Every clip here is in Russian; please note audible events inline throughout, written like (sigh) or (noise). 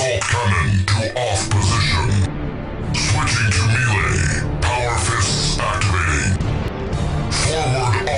Assault cannon to off position. Switching to melee. Power fists activating. Forward on.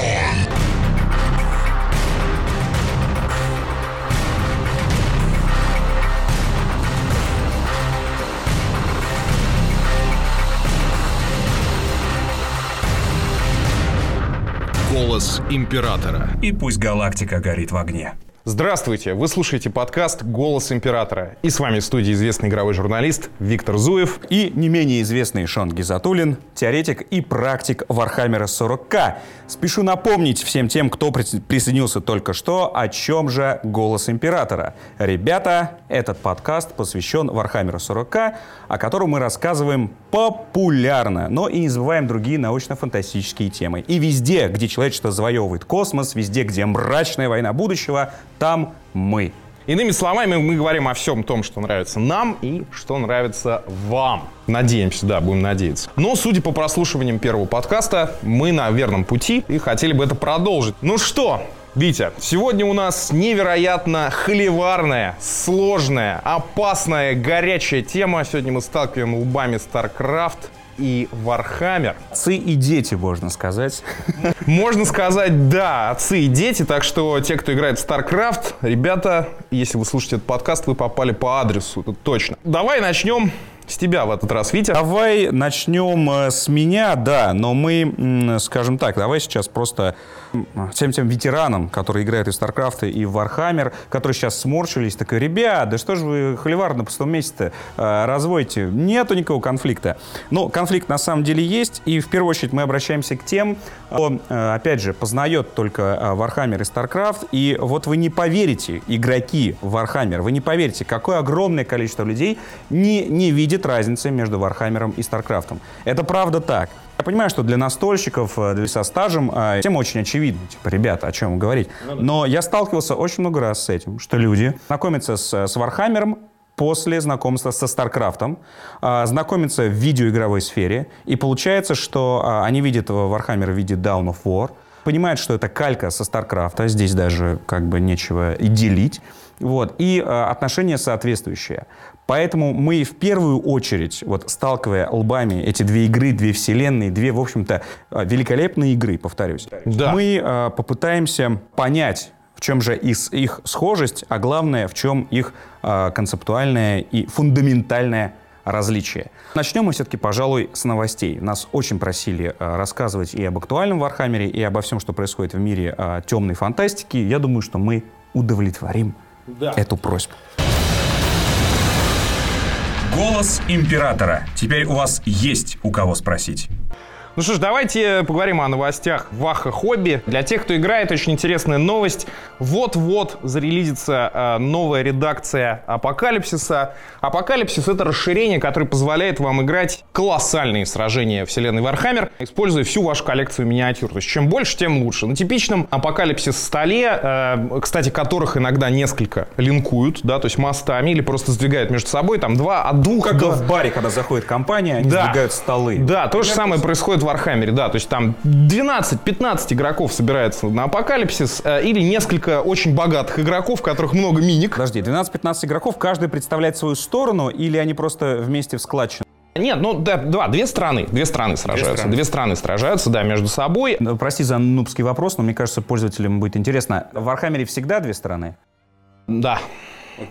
Голос императора. И пусть галактика горит в огне. Здравствуйте! Вы слушаете подкаст «Голос императора». И с вами в студии известный игровой журналист Виктор Зуев. И не менее известный Шон Гизатуллин, теоретик и практик Вархаммера 40к. Спешу напомнить всем тем, кто прис- присоединился только что, о чем же «Голос императора». Ребята, этот подкаст посвящен Вархаммеру 40к, о котором мы рассказываем популярно, но и не забываем другие научно-фантастические темы. И везде, где человечество завоевывает космос, везде, где мрачная война будущего, там мы. Иными словами, мы говорим о всем том, что нравится нам и что нравится вам. Надеемся, да, будем надеяться. Но, судя по прослушиваниям первого подкаста, мы на верном пути и хотели бы это продолжить. Ну что, Витя, сегодня у нас невероятно холиварная, сложная, опасная, горячая тема. Сегодня мы сталкиваем лбами StarCraft и Warhammer. Отцы и дети, можно сказать. Можно сказать, да, отцы и дети, так что те, кто играет в StarCraft, ребята, если вы слушаете этот подкаст, вы попали по адресу, это точно. Давай начнем с тебя в этот раз, Витя. Давай начнем э, с меня, да, но мы, скажем так, давай сейчас просто всем тем ветеранам, которые играют и в StarCraft, и в Warhammer, которые сейчас сморщились, такой, ребят, да что же вы холивар на пустом месте э, разводите? Нету никакого конфликта. Но конфликт на самом деле есть, и в первую очередь мы обращаемся к тем, кто, э, опять же, познает только Warhammer и StarCraft, и вот вы не поверите, игроки Warhammer, вы не поверите, какое огромное количество людей не, не видит разницы между Warhammer и StarCraft. Это правда так. Я понимаю, что для настольщиков, э, для со стажем, э, тема очень очевидна. Типа, ребята, о чем говорить? Но я сталкивался очень много раз с этим, что люди знакомятся с, с Warhammer после знакомства со StarCraft, а, знакомятся в видеоигровой сфере, и получается, что а, они видят Warhammer в виде Down of War, понимают, что это калька со StarCraft, здесь даже как бы нечего и делить, вот, и а, отношения соответствующие. Поэтому мы в первую очередь, вот сталкивая лбами эти две игры, две вселенные, две, в общем-то, а, великолепные игры, повторюсь, Да. мы а, попытаемся понять, в чем же из их схожесть, а главное, в чем их а, концептуальное и фундаментальное различие. Начнем мы все-таки, пожалуй, с новостей. Нас очень просили а, рассказывать и об актуальном Вархаммере, и обо всем, что происходит в мире а, темной фантастики. Я думаю, что мы удовлетворим эту просьбу. Голос императора. Теперь у вас есть у кого спросить. Ну что ж, давайте поговорим о новостях Ваха Хобби. Для тех, кто играет, очень интересная новость. Вот-вот зарелизится э, новая редакция Апокалипсиса. Апокалипсис — это расширение, которое позволяет вам играть колоссальные сражения вселенной Вархаммер, используя всю вашу коллекцию миниатюр. То есть чем больше, тем лучше. На типичном Апокалипсис столе, э, кстати, которых иногда несколько линкуют, да, то есть мостами или просто сдвигают между собой, там два, от двух Как до... в баре, когда заходит компания, они Да. сдвигают столы. Да, то же самое происходит в Вархаммере, да, то есть там 12-15 игроков собирается на Апокалипсис э, или несколько очень богатых игроков, в которых много миник. Подожди, 12-15 игроков, каждый представляет свою сторону, или они просто вместе в складчину? Нет, ну да, два, две страны, две страны сражаются, страны. две страны сражаются, да, между собой. Ну, Прости за нубский вопрос, но мне кажется, пользователям будет интересно. В Вархаммере всегда две стороны? Да.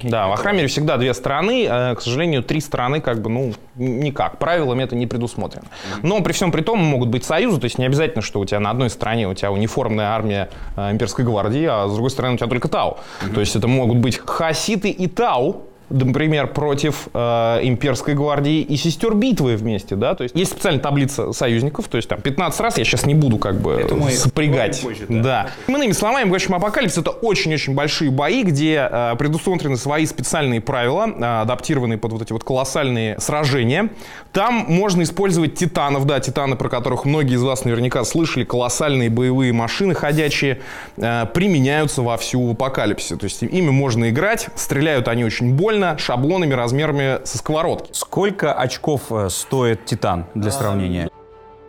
Да, в Вархаммере всегда две страны, э, к сожалению, три страны как бы, ну, никак, правилами это не предусмотрено. Но при всем при том могут быть союзы, то есть не обязательно, что у тебя на одной стороне у тебя униформная армия э, имперской гвардии, а с другой стороны у тебя только Тау. То есть это могут быть хаситы и Тау, например, против э, имперской гвардии и сестер битвы вместе, да, то есть есть специальная таблица союзников, то есть там 15 раз, я сейчас не буду как бы мы сопрягать. позже, да. Иными словами, в общем, Апокалипсис это очень-очень большие бои, где э, предусмотрены свои специальные правила, э, адаптированные под вот эти вот колоссальные сражения. Там можно использовать титанов, да, титаны, про которых многие из вас наверняка слышали, колоссальные боевые машины ходячие, э, применяются вовсю в Апокалипсисе. То есть ими можно играть, стреляют они очень больно, шаблонами размерами со сковородки. Сколько очков э, стоит Титан для сравнения?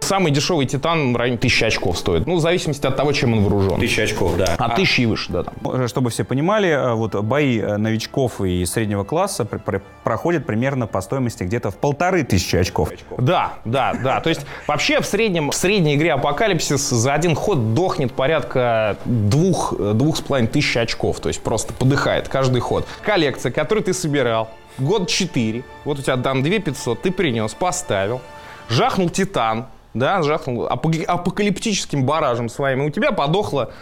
Самый дешевый Титан в районе 1000 очков стоит. Ну, в зависимости от того, чем он вооружен. Тысяча очков, да. От 1000 и выше, да. Там. Э, Чтобы все понимали, э, вот бои э, новичков и среднего класса пр- пр- проходят примерно по стоимости где-то в полторы тысячи очков. Да, да, да. То есть вообще в среднем, в средней игре Апокалипсис за один ход дохнет порядка двух, двух с половиной тысяч очков. То есть просто подыхает каждый ход. Коллекция, которую ты собирал год 4, вот у тебя дан 2500, ты принес, поставил, жахнул Титан, да, жахнул апок- апокалиптическим баражем своим, и у тебя подохла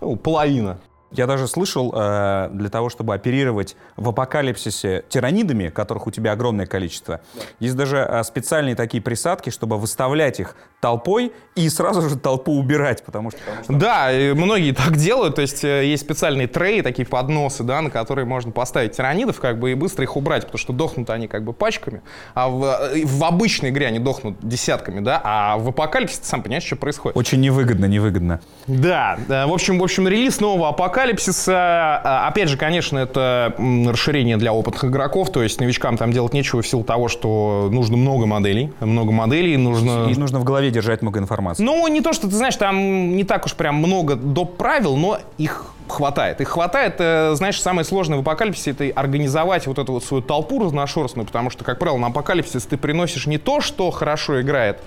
ну, половина. Я даже слышал, э, для того, чтобы оперировать в апокалипсисе тиранидами, которых у тебя огромное количество, есть даже э, специальные такие присадки, чтобы выставлять их толпой и сразу же толпу убирать, потому что... потому что- Да, многие так делают, то есть э, есть специальные треи, такие подносы, да, на которые можно поставить тиранидов, как бы, и быстро их убрать, потому что дохнут они как бы пачками, а в, э, в обычной игре они дохнут десятками, да, а в апокалипсисе ты сам понимаешь, что происходит. Очень невыгодно, невыгодно. Да, да, в общем, в общем, релиз нового апокалипсиса, а, опять же, конечно, это расширение для опытных игроков, то есть новичкам там делать нечего в силу того, что нужно много моделей, много моделей, нужно... И нужно в голове держать много информации. Ну, не то, что ты знаешь, там не так уж прям много доп. правил, но их хватает. Их хватает, э, знаешь, самое сложное в апокалипсисе это организовать вот эту вот свою толпу разношерстную, потому что, как правило, на апокалипсис ты приносишь не то, что хорошо играет,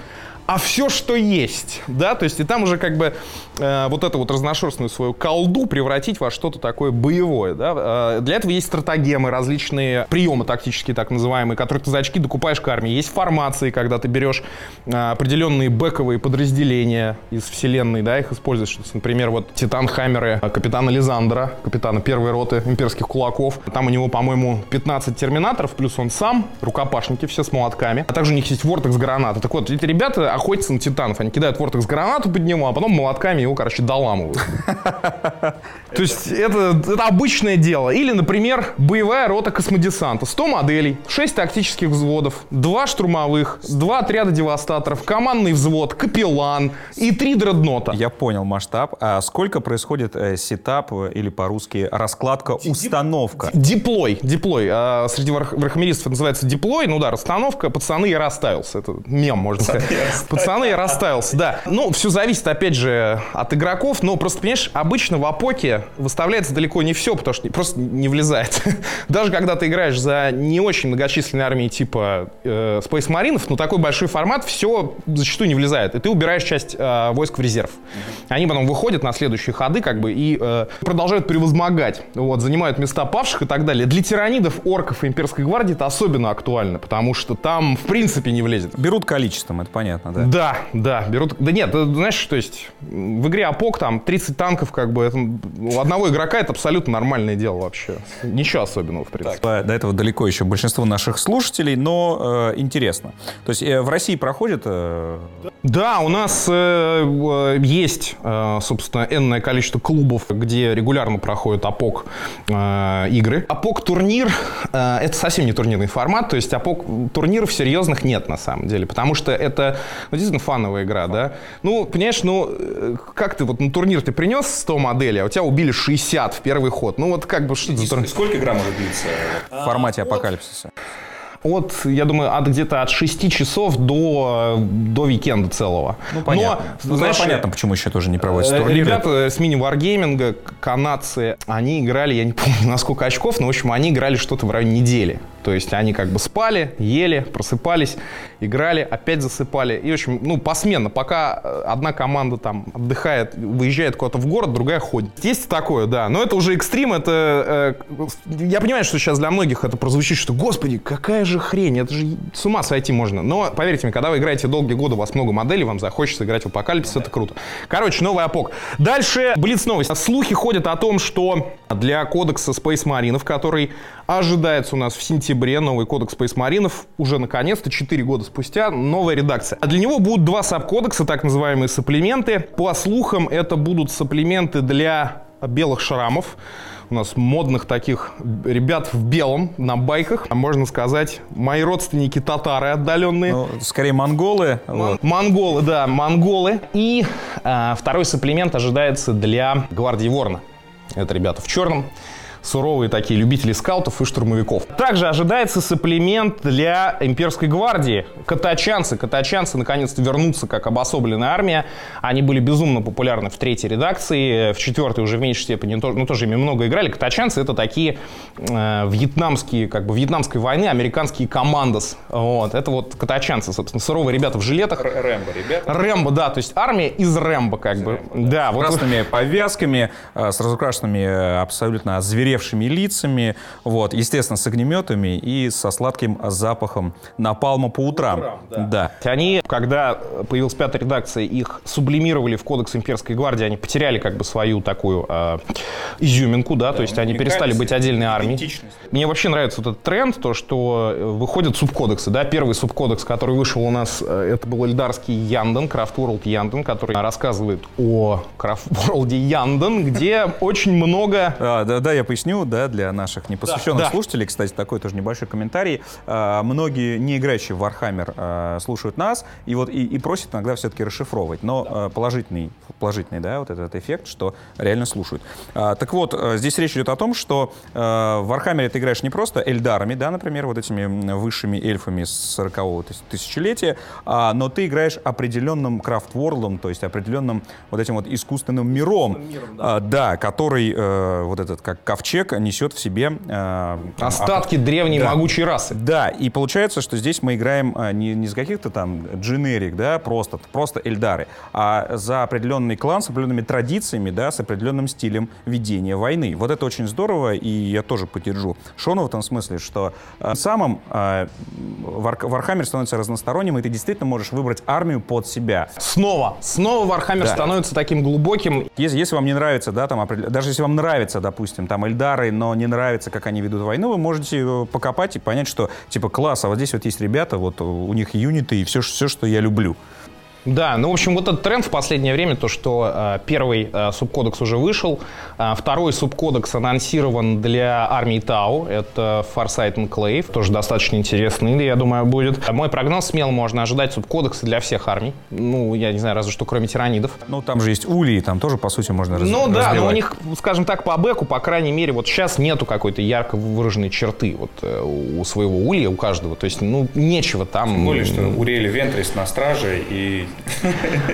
а все, что есть, да, то есть и там уже как бы э, вот эту вот разношерстную свою колду превратить во что-то такое боевое, да. Э, для этого есть стратагемы, различные приемы тактические, так называемые, которые ты за очки докупаешь к армии. Есть формации, когда ты берешь э, определенные бэковые подразделения из вселенной, да, их используешь. Например, вот Титан-хаммеры э, капитана Лизандра, капитана первой роты имперских кулаков. Там у него, по-моему, 15 терминаторов, плюс он сам, рукопашники все с молотками. А также у них есть вортекс граната. Так вот, эти ребята охотятся на титанов. Они кидают вортекс гранату под него, а потом молотками его, короче, доламывают. (laughs) То есть это, это обычное дело. Или, например, боевая рота космодесанта. 100 моделей, 6 тактических взводов, 2 штурмовых, 2 отряда девастаторов, командный взвод, капеллан и 3 дреднота. Я понял масштаб. А сколько происходит э, setup э, или по-русски раскладка, установка? Deploy, deploy. А, среди вархаммеристов называется deploy. Ну да, расстановка. Пацаны, я расставился. Это мем, можно сказать. (laughs) Пацаны, я расставился, да. Ну, все зависит, опять же, от игроков. Но просто, понимаешь, обычно в Апоке выставляется далеко не все, потому что просто не влезает. (laughs) Даже когда ты играешь за не очень многочисленные армии типа э, Space Marines, ну такой большой формат, все зачастую не влезает. И ты убираешь часть э, войск в резерв. Они потом выходят на следующие ходы, как бы, и э, продолжают превозмогать. Вот, занимают места павших и так далее. Для тиранидов, орков и имперской гвардии это особенно актуально, потому что там, в принципе, не влезет. Берут количеством, это понятно, да? Да, да, берут. Да нет, ты знаешь, то есть в игре Апок там 30 танков, как бы это, у одного игрока это абсолютно нормальное дело вообще. Ничего особенного, в принципе. До этого далеко еще большинство наших слушателей, но э, интересно. То есть э, в России проходит... э, Да, у нас э, э, есть, э, собственно, энное количество клубов, где регулярно проходят АПОК э, игры. АПОК турнир э, это совсем не турнирный формат, то есть АПОК турниров серьезных нет на самом деле, потому что это ну, действительно фановая игра, да. Ну, понимаешь, ну, э, как ты вот на турнир ты принес 100 моделей, а у тебя убили 60 в первый ход. Ну, вот как бы что за турнир? Сколько игра может длиться? в формате апокалипсиса? От, я думаю, от где-то от 6 часов до, до уикенда целого. Ну, понятно. Но, Ну, знаешь, понятно, почему еще тоже не проводятся Э, турниры. Ребята с мини-варгейминга, канадцы, они играли, я не помню на сколько очков, но, в общем, они играли что-то в районе недели. То есть они как бы спали, ели, просыпались, играли, опять засыпали. И, в общем, ну, посменно, пока э, одна команда там отдыхает, выезжает куда-то в город, другая ходит. Есть такое, да. Но это уже экстрим, это... э, я понимаю, что сейчас для многих это прозвучит, что, господи, какая же хрень, это же с ума сойти можно. Но, поверьте мне, когда вы играете долгие годы, у вас много моделей, вам захочется играть в апокалипсис, это круто. Короче, новый апок. Дальше, блиц новость. Слухи ходят о том, что для кодекса Space Marine, который ожидается у нас в сентябре, новый кодекс Space Marine, уже наконец-то, 4 года спустя, новая редакция. А для него будут два сабкодекса, так называемые сапплименты. По слухам, это будут сапплименты для белых шрамов. У нас модных таких ребят в белом на байках. А Можно сказать, мои родственники татары отдаленные. Ну, скорее монголы. Мон- вот. Монголы, да, монголы. И а, второй сапплимент ожидается для гвардии Ворна. Это ребята в черном. Суровые такие любители скаутов и штурмовиков. Также ожидается сапплимент для имперской гвардии. Катачанцы. Катачанцы наконец-то вернутся как обособленная армия. Они были безумно популярны в третьей редакции, в четвертой уже в меньшей степени, ну тоже ими много играли. Катачанцы это такие э, вьетнамские, как бы вьетнамской войны, американские командос. Вот. Это вот катачанцы, собственно, суровые ребята в жилетах. Рэмбо, ребята. Рэмбо, да, то есть армия из Рэмбо, как бы. да. С вот красными повязками, э, с разукрашенными э, абсолютно озверевшими лицами, вот, естественно, с огнеметами и со сладким запахом напалма по утрам. да. Они, когда появилась пятая редакция, их сублимировали в кодекс имперской гвардии, они потеряли как бы свою такую э, изюминку, да, то есть они перестали быть отдельной армией. Мне вообще нравится вот этот тренд, то, что э, выходят субкодексы, да, первый субкодекс, который вышел у нас, э, это был эльдарский Янден, Крафт World Янден, который рассказывает о Крафт World Янден, где очень много А, да, да, я поясню, да, для наших непосвященных Да, да. слушателей, кстати, такой тоже небольшой комментарий. А, многие, не играющие в Warhammer, а, слушают нас и вот и, и просят иногда все-таки расшифровывать. Но а, положительный, положительный, да, вот этот эффект, что реально слушают. А, так вот, здесь речь идет о том, что а, в Warhammer ты играешь не просто эльдарами, да, например, вот этими высшими эльфами с 40-го тыс- тысячелетия, а, но ты играешь определенным крафт-ворлдом, то есть определенным вот этим вот искусственным миром, а, да, который э, вот этот как ковчег несет в себе э, остатки древней Да. могучей расы. да, и получается, что здесь мы играем а, не, не с каких-то там дженерик, да, просто, просто эльдары, а за определенный клан с определенными традициями, да, с определенным стилем ведения войны. Вот это очень здорово, и я тоже поддержу Шона в том смысле, что а, самым Вар- Вархаммер становится разносторонним, и ты действительно можешь выбрать армию под себя. Снова, снова Вархаммер Да. становится таким глубоким. Если, если вам не нравится, да, там, даже если вам нравится, допустим, там, Эльдары, но не нравится, как они ведут войну, вы можете покопать и понять, что, типа, класс, а вот здесь вот есть ребята, вот у них юниты и все, все что я люблю. Да, ну, в общем, вот этот тренд в последнее время, то, что э, первый э, субкодекс уже вышел, э, второй субкодекс анонсирован для армии Тау, это Farsight Enclave, тоже достаточно интересный, я думаю, будет. Мой прогноз смело можно ожидать субкодекса для всех армий, ну, я не знаю, разве что кроме тиранидов. Ну, там же есть Ули, и там тоже, по сути, можно раз- Ну да, но у них, скажем так, по бэку, по крайней мере, вот сейчас нету какой-то ярко выраженной черты вот э, у своего улья, у каждого. То есть, ну, нечего там. Уриэль Вентрис на страже и...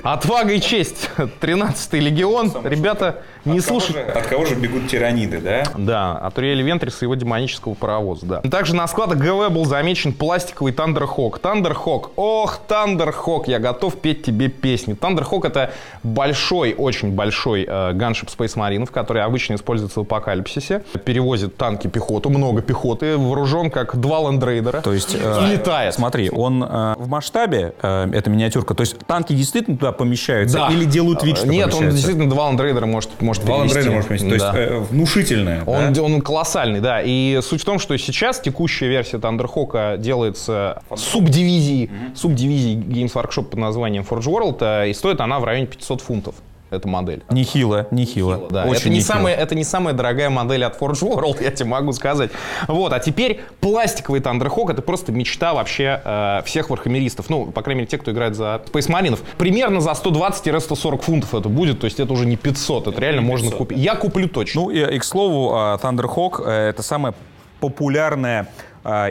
Отвага и честь. 13-й легион. Ребята, не слушайте. От кого же бегут тираниды, да? Да, от Уриэля Вентриса и его демонического паровоза, да. Также на складах ГВ был замечен пластиковый Thunderhawk. Thunderhawk, ох, Thunderhawk, я готов петь тебе песни. Thunderhawk это большой, очень большой э, gunship Space Marine ов, который обычно используется в апокалипсисе. Перевозит танки, пехоту, много пехоты, вооружен как два ландрейдера. То есть, и э, летает. Смотри, он э, в масштабе, э, это миниатюрка, то есть танки действительно туда помещаются Да. или делают вид, что Нет, он действительно два ландрейдера может, может Два перевести. ландрейдера может поместить. То есть Да. э, внушительная, Он, да? он колоссальный, да. И суть в том, что сейчас текущая версия Тандерхока делается субдивизией, субдивизией Games Workshop под названием Forge World, э, и стоит она в районе 500 фунтов. Эта модель. Нехило, нехило. Да, Очень это, не нехило. самая, это не самая дорогая модель от Forge World, я тебе могу сказать. Вот, а теперь пластиковый Thunderhawk это просто мечта вообще э, всех вархамеристов. Ну, по крайней мере, те, кто играет за Space Marines. Примерно за 120-140 фунтов это будет, то есть это уже не 500, это реально можно купить. Я куплю точно. Ну и, и, к слову, а, Thunderhawk э, это самая популярная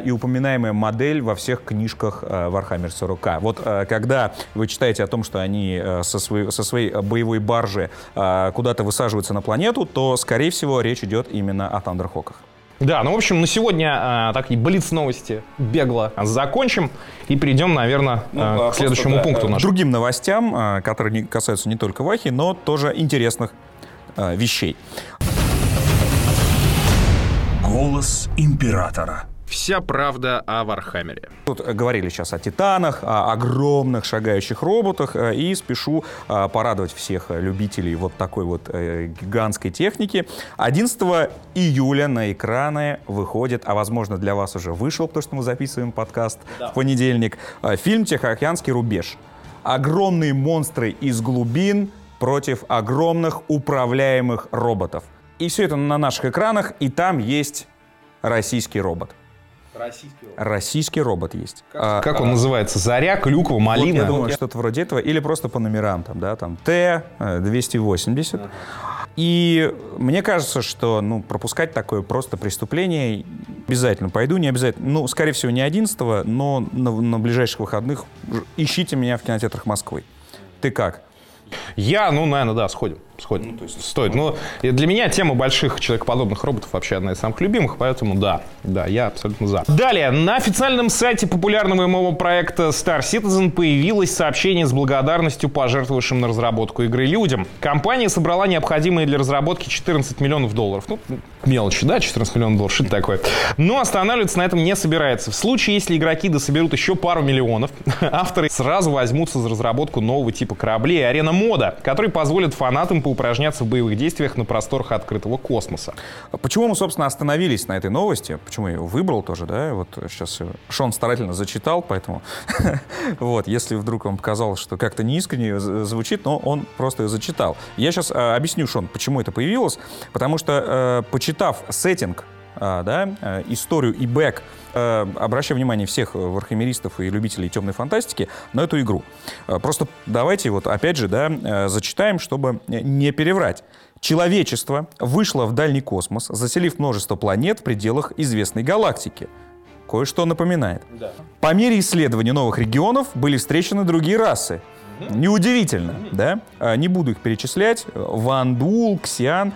и упоминаемая модель во всех книжках а, Warhammer 40 Вот а, когда вы читаете о том, что они а, со, своей, со своей а, боевой баржи а, куда-то высаживаются на планету, то, скорее всего, речь идет именно о Thunderhawkах. Да, ну, в общем, на сегодня э, такие блиц новости бегло закончим и перейдем, наверное, к следующему пункту К нашему. другим новостям, а, которые не касаются не только Вахи, но тоже интересных а, вещей. Голос императора. Вся правда о Вархаммере. Тут э, говорили сейчас о титанах, о огромных шагающих роботах, э, и спешу э, порадовать всех любителей вот такой вот гигантской техники. 11 июля на экраны выходит, а возможно для вас уже вышел, потому что мы записываем подкаст в понедельник, фильм «Тихоокеанский рубеж». Огромные монстры из глубин против огромных управляемых роботов. И все это на наших экранах, и там есть российский робот. Российский робот есть. А, Как он называется? Заря, клюква, вот малина? я думаю, что-то вроде этого. Или просто по номерам, там, да, там Т-280. И мне кажется, что ну, пропускать такое просто преступление обязательно. Пойду, не обязательно. Ну, скорее всего, не 11 но на, на ближайших выходных ищите меня в кинотеатрах Москвы. Ты как? Я, ну, наверное, да, сходим. Сходим. Ну, то есть стоит. Но для меня тема больших человекоподобных роботов вообще одна из самых любимых, поэтому да, да, я абсолютно за. Далее, на официальном сайте популярного ММО-проекта Star Citizen появилось сообщение с благодарностью пожертвовавшим на разработку игры людям. Компания собрала необходимые для разработки 14 миллионов долларов. Ну, мелочи, да, 14 миллионов долларов, что это такое? Но останавливаться на этом не собирается. В случае, если игроки дособерут еще пару миллионов, (laughs) авторы сразу возьмутся за разработку нового типа кораблей арена мода, который позволит фанатам поупражняться в боевых действиях на просторах открытого космоса. Почему мы, собственно, остановились на этой новости? Почему я ее выбрал тоже, да? Вот сейчас Шон старательно зачитал, поэтому (laughs) вот, если вдруг вам показалось, что как-то неискренне звучит, но он просто ее зачитал. Я сейчас а, объясню, Шон, почему это появилось. Потому что, э, почитав сеттинг а, да, э, историю и бэк, э, обращаю внимание всех вархамеристов и любителей темной фантастики на эту игру. Э, просто давайте вот опять же да, зачитаем, чтобы не переврать. Человечество вышло в дальний космос, заселив множество планет в пределах известной галактики. Кое-что напоминает. Да. По мере исследования новых регионов были встречены другие расы. Неудивительно, да? Не буду их перечислять. Вандул, Ксиан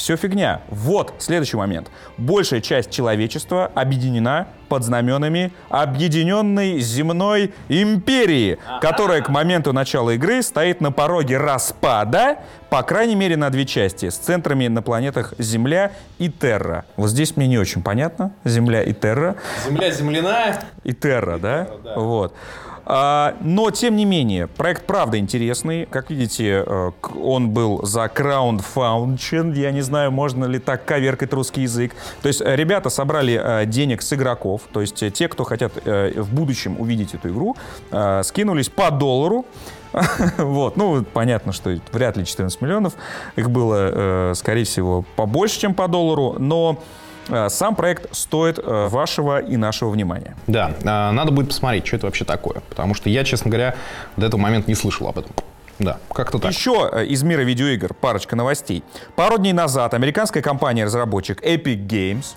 все фигня. Вот следующий момент. Большая часть человечества объединена под знаменами Объединенной Земной Империи, которая к моменту начала игры стоит на пороге распада, по крайней мере, на две части, с центрами на планетах Земля и Терра. Вот здесь мне не очень понятно, Земля и Терра. Земля земляная. И Терра, да? да. Вот. А, но, тем не менее, проект правда интересный. Как видите, э, он был за crowdfunding. Я не знаю, можно ли так коверкать русский язык. То есть э, ребята собрали э, денег с игроков. То есть те, кто хотят в будущем увидеть эту игру, скинулись по доллару. (laughs) Вот, ну, понятно, что вряд ли 14 миллионов. Их было, скорее всего, побольше, чем по доллару. Но сам проект стоит э, вашего и нашего внимания. Да, э, надо будет посмотреть, что это вообще такое. Потому что я, честно говоря, до этого момента не слышал об этом. Да, как-то так. Еще из мира видеоигр парочка новостей. Пару дней назад американская компания-разработчик Epic Games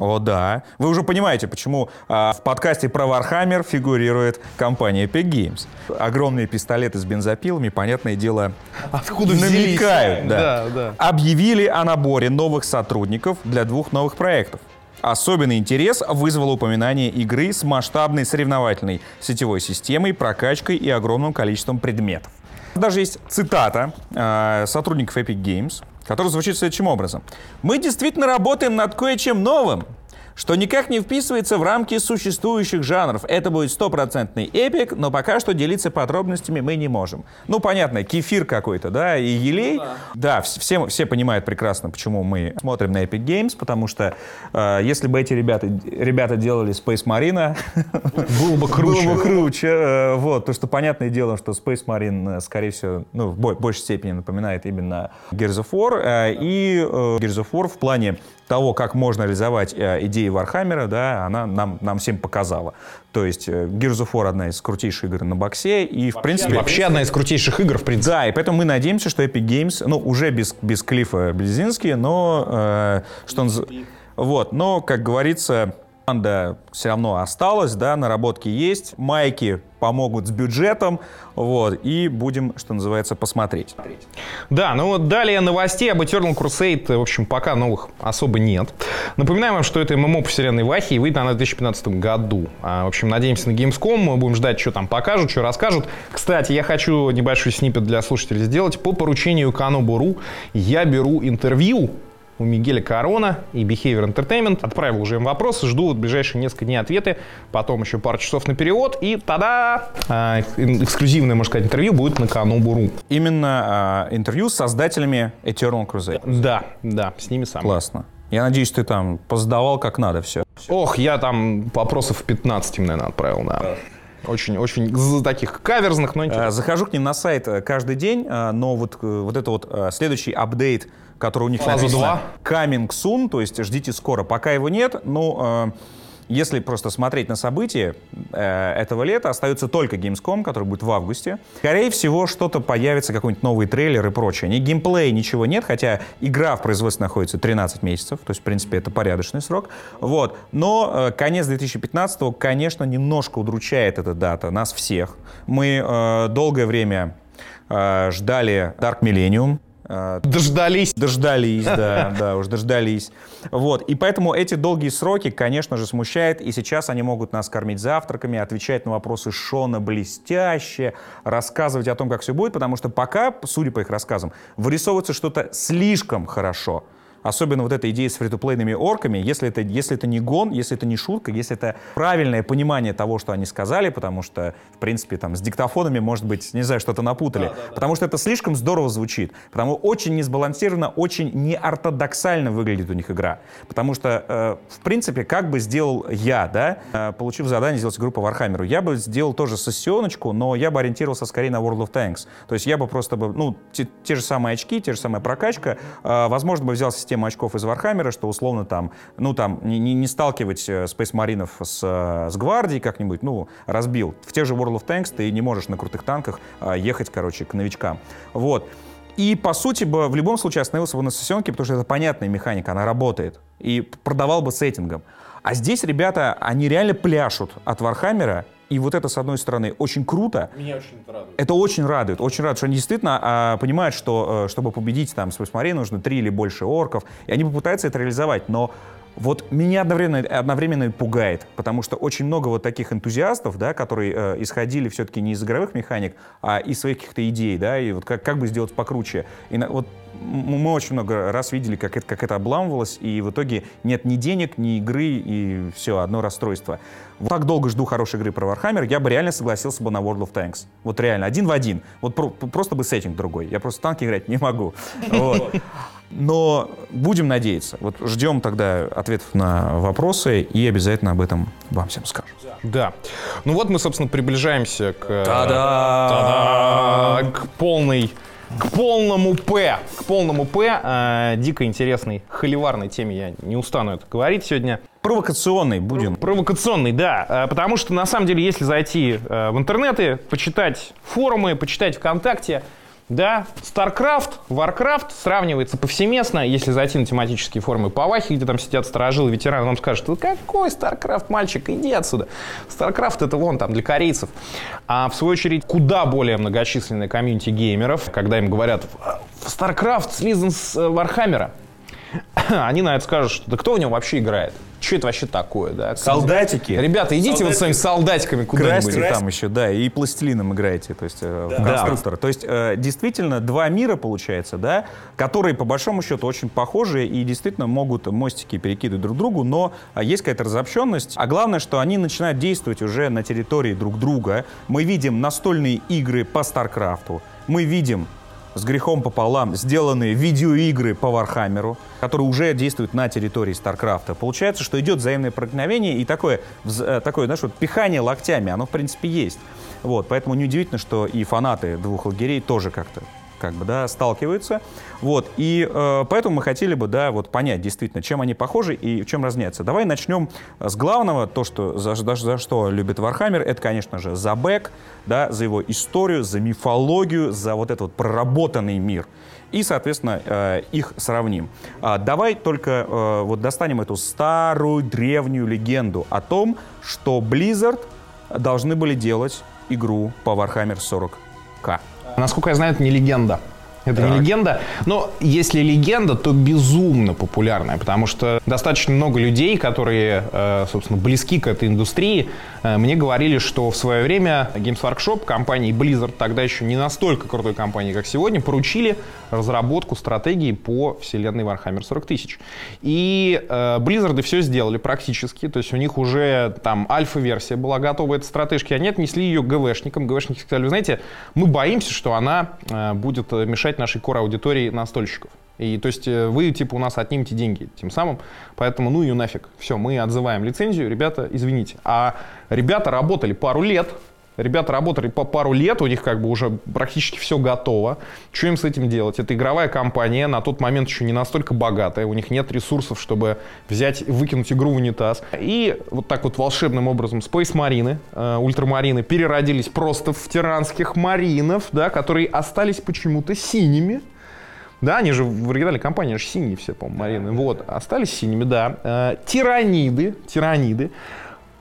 о, да. Вы уже понимаете, почему а, в подкасте про Warhammer фигурирует компания Epic Games. Огромные пистолеты с бензопилами, понятное дело, Откуда намекают. Взялись? Да. Да, да. Объявили о наборе новых сотрудников для двух новых проектов. Особенный интерес вызвало упоминание игры с масштабной соревновательной сетевой системой, прокачкой и огромным количеством предметов. Даже есть цитата э, сотрудников Epic Games, который звучит следующим образом. «Мы действительно работаем над кое-чем новым, что никак не вписывается в рамки существующих жанров. Это будет стопроцентный эпик, но пока что делиться подробностями мы не можем. Ну, понятно, кефир какой-то, да, и елей. Да, да все, все понимают прекрасно, почему мы смотрим на Epic Games, потому что э, если бы эти ребята, ребята делали Space Marine, (laughs) было бы круче. Было бы круче. Э, вот, то, что понятное дело, что Space Marine, э, скорее всего, ну, в большей степени напоминает именно Gears of War, э, и Gears of War в плане того, как можно реализовать э, идеи Вархаммера, да, она нам, нам всем показала. То есть э, Gears of War одна из крутейших игр на боксе, и в вообще, принципе... Вообще одна из крутейших игр, в принципе. Да, и поэтому мы надеемся, что Epic Games, ну, уже без, без Клифа Близински, но э, что он... Вот, но, как говорится, Команда все равно осталась, да, наработки есть, майки помогут с бюджетом, вот, и будем, что называется, посмотреть. Да, ну вот далее новостей об Eternal Crusade, в общем, пока новых особо нет. Напоминаем вам, что это ММО по вселенной Вахи и выйдет она в 2015 году. А, в общем, надеемся на Gamescom, мы будем ждать, что там покажут, что расскажут. Кстати, я хочу небольшой снипет для слушателей сделать. По поручению Канобуру я беру интервью у Мигеля Корона и Behavior Entertainment. Отправил уже им вопросы, жду вот ближайшие несколько дней ответы, потом еще пару часов на перевод, и тогда э, эксклюзивное, можно сказать, интервью будет на Канобу.ру. Именно э, интервью с создателями Eternal Crusade? Да, да, с ними сам. Классно. Я надеюсь, ты там поздавал как надо все. Ох, я там вопросов 15 им, наверное, отправил, да. Очень, очень таких каверзных, но интересных. Захожу к ним на сайт э, каждый день, э, но вот, э, вот это вот следующий апдейт который у них Фаза написано 2. Coming soon, то есть ждите скоро. Пока его нет, ну, если просто смотреть на события э, этого лета, остается только Gamescom, который будет в августе. Скорее всего, что-то появится, какой-нибудь новый трейлер и прочее. Ни геймплея, ничего нет, хотя игра в производстве находится 13 месяцев, то есть, в принципе, это порядочный срок. Вот. Но э, конец 2015, конечно, немножко удручает эта дата нас всех. Мы э, долгое время э, ждали Dark Millennium, э, Дождались. Дождались, да, (laughs) да, уж дождались. Вот, и поэтому эти долгие сроки, конечно же, смущают, и сейчас они могут нас кормить завтраками, отвечать на вопросы Шона блестяще, рассказывать о том, как все будет, потому что пока, судя по их рассказам, вырисовывается что-то слишком хорошо. Особенно вот эта идея с фритуплейными орками, если это, если это не гон, если это не шутка, если это правильное понимание того, что они сказали, потому что, в принципе, там с диктофонами, может быть, не знаю, что-то напутали, потому что это слишком здорово звучит, потому очень несбалансированно, очень неортодоксально выглядит у них игра. Потому что, э, в принципе, как бы сделал я, да, э, получив задание сделать игру по Вархаммеру, я бы сделал тоже сессионочку, но я бы ориентировался скорее на World of Tanks. То есть я бы просто бы, ну, те, те же самые очки, те же самая прокачка, э, возможно, бы взял систему очков из Вархаммера, что условно там, ну там, не, не, сталкивать э, Space Marine ов с, э, с гвардией как-нибудь, ну, разбил. В тех же World of Tanks ты не можешь на крутых танках э, ехать, короче, к новичкам. Вот. И, по сути, бы в любом случае остановился бы на сессионке, потому что это понятная механика, она работает. И продавал бы сеттингом. А здесь ребята, они реально пляшут от Вархаммера, и вот это, с одной стороны, очень круто. Меня очень это радует. Это очень радует, очень радует, что они действительно а, понимают, что э, чтобы победить там Space Marine нужно три или больше орков, и они попытаются это реализовать, но вот меня одновременно, одновременно и пугает, потому что очень много вот таких энтузиастов, да, которые э, исходили все-таки не из игровых механик, а из своих каких-то идей, да, и вот как, как бы сделать покруче. И на- вот мы очень много раз видели, как это, как это обламывалось, и в итоге нет ни денег, ни игры, и все, одно расстройство. Вот так долго жду хорошей игры про Warhammer, я бы реально согласился бы на World of Tanks. Вот реально, один в один. Вот про- просто бы сеттинг другой. Я просто танки играть не могу. (laughs) Вот. Но будем надеяться. Вот ждем тогда ответов на вопросы и обязательно об этом вам всем скажем. Да. Ну вот мы, собственно, приближаемся к... Та-да! та-да, К полной... К полному П. К полному П. э, дико интересной, холиварной теме. Я не устану это говорить сегодня. Провокационный будем. Провокационный, да. Э, Потому что, на самом деле, если зайти э, в интернеты, почитать форумы, почитать ВКонтакте, да, StarCraft, Warcraft сравнивается повсеместно. Если зайти на тематические форумы по Вахе, где там сидят сторожилы, ветераны, вам скажут, «Да какой StarCraft, мальчик, иди отсюда. StarCraft это вон там для корейцев. А в свою очередь, куда более многочисленная комьюнити геймеров, когда им говорят, StarCraft слизан с э, Вархаммера, (clears throat) они на это скажут, что да кто в него вообще играет? Что это вообще такое, да? Солдатики. Ребята, идите вот своими солдатиками куда-нибудь. Там еще, да, и пластилином играете, то есть э, в конструктор. То есть э, действительно два мира получается, да, которые по большому счету очень похожи и действительно могут мостики перекидывать друг другу, но а, есть какая-то разобщенность. А главное, что они начинают действовать уже на территории друг друга. Мы видим настольные игры по Старкрафту, мы видим с грехом пополам сделанные видеоигры по Вархаммеру, которые уже действуют на территории Старкрафта. Получается, что идет взаимное проникновение и такое, э, такое знаешь, вот пихание локтями, оно в принципе есть. Вот, поэтому неудивительно, что и фанаты двух лагерей тоже как-то как бы, да, сталкиваются. Вот, и э, поэтому мы хотели бы, да, вот понять действительно, чем они похожи и в чем разнятся. Давай начнем с главного, то, что, за, за- за что любит Вархаммер, это, конечно же, за бэк, да, за его историю, за мифологию, за вот этот вот проработанный мир. И, соответственно, э, их сравним. А, давай только э, вот достанем эту старую древнюю легенду о том, что Blizzard должны были делать игру по Warhammer 40к. Насколько я знаю, это не легенда. Это не Так. легенда. Но если легенда, то безумно популярная, потому что достаточно много людей, которые, э, собственно, близки к этой индустрии, э, мне говорили, что в свое время Games Workshop, компании Blizzard, тогда еще не настолько крутой компании, как сегодня, поручили разработку стратегии по вселенной Warhammer 40 тысяч. И э, Blizzard все сделали практически, то есть у них уже там альфа-версия была готова этой стратежки, они отнесли ее ГВшникам. ГВшники сказали, вы знаете, мы боимся, что она э, будет э, мешать нашей кор-аудитории настольщиков. И то есть э, вы, типа, у нас отнимете деньги тем самым, поэтому ну ее нафиг. Все, мы отзываем лицензию, ребята, извините. А ребята работали пару лет, Ребята работали по пару лет, у них как бы уже практически все готово. Что им с этим делать? Это игровая компания, на тот момент еще не настолько богатая, у них нет ресурсов, чтобы взять, выкинуть игру в унитаз. И вот так вот волшебным образом Space Marine, э, ультрамарины переродились просто в тиранских маринов, да, которые остались почему-то синими. Да, они же в оригинале компании же синие все, по-моему, Марины. Вот, остались синими, да. Э, тираниды, тираниды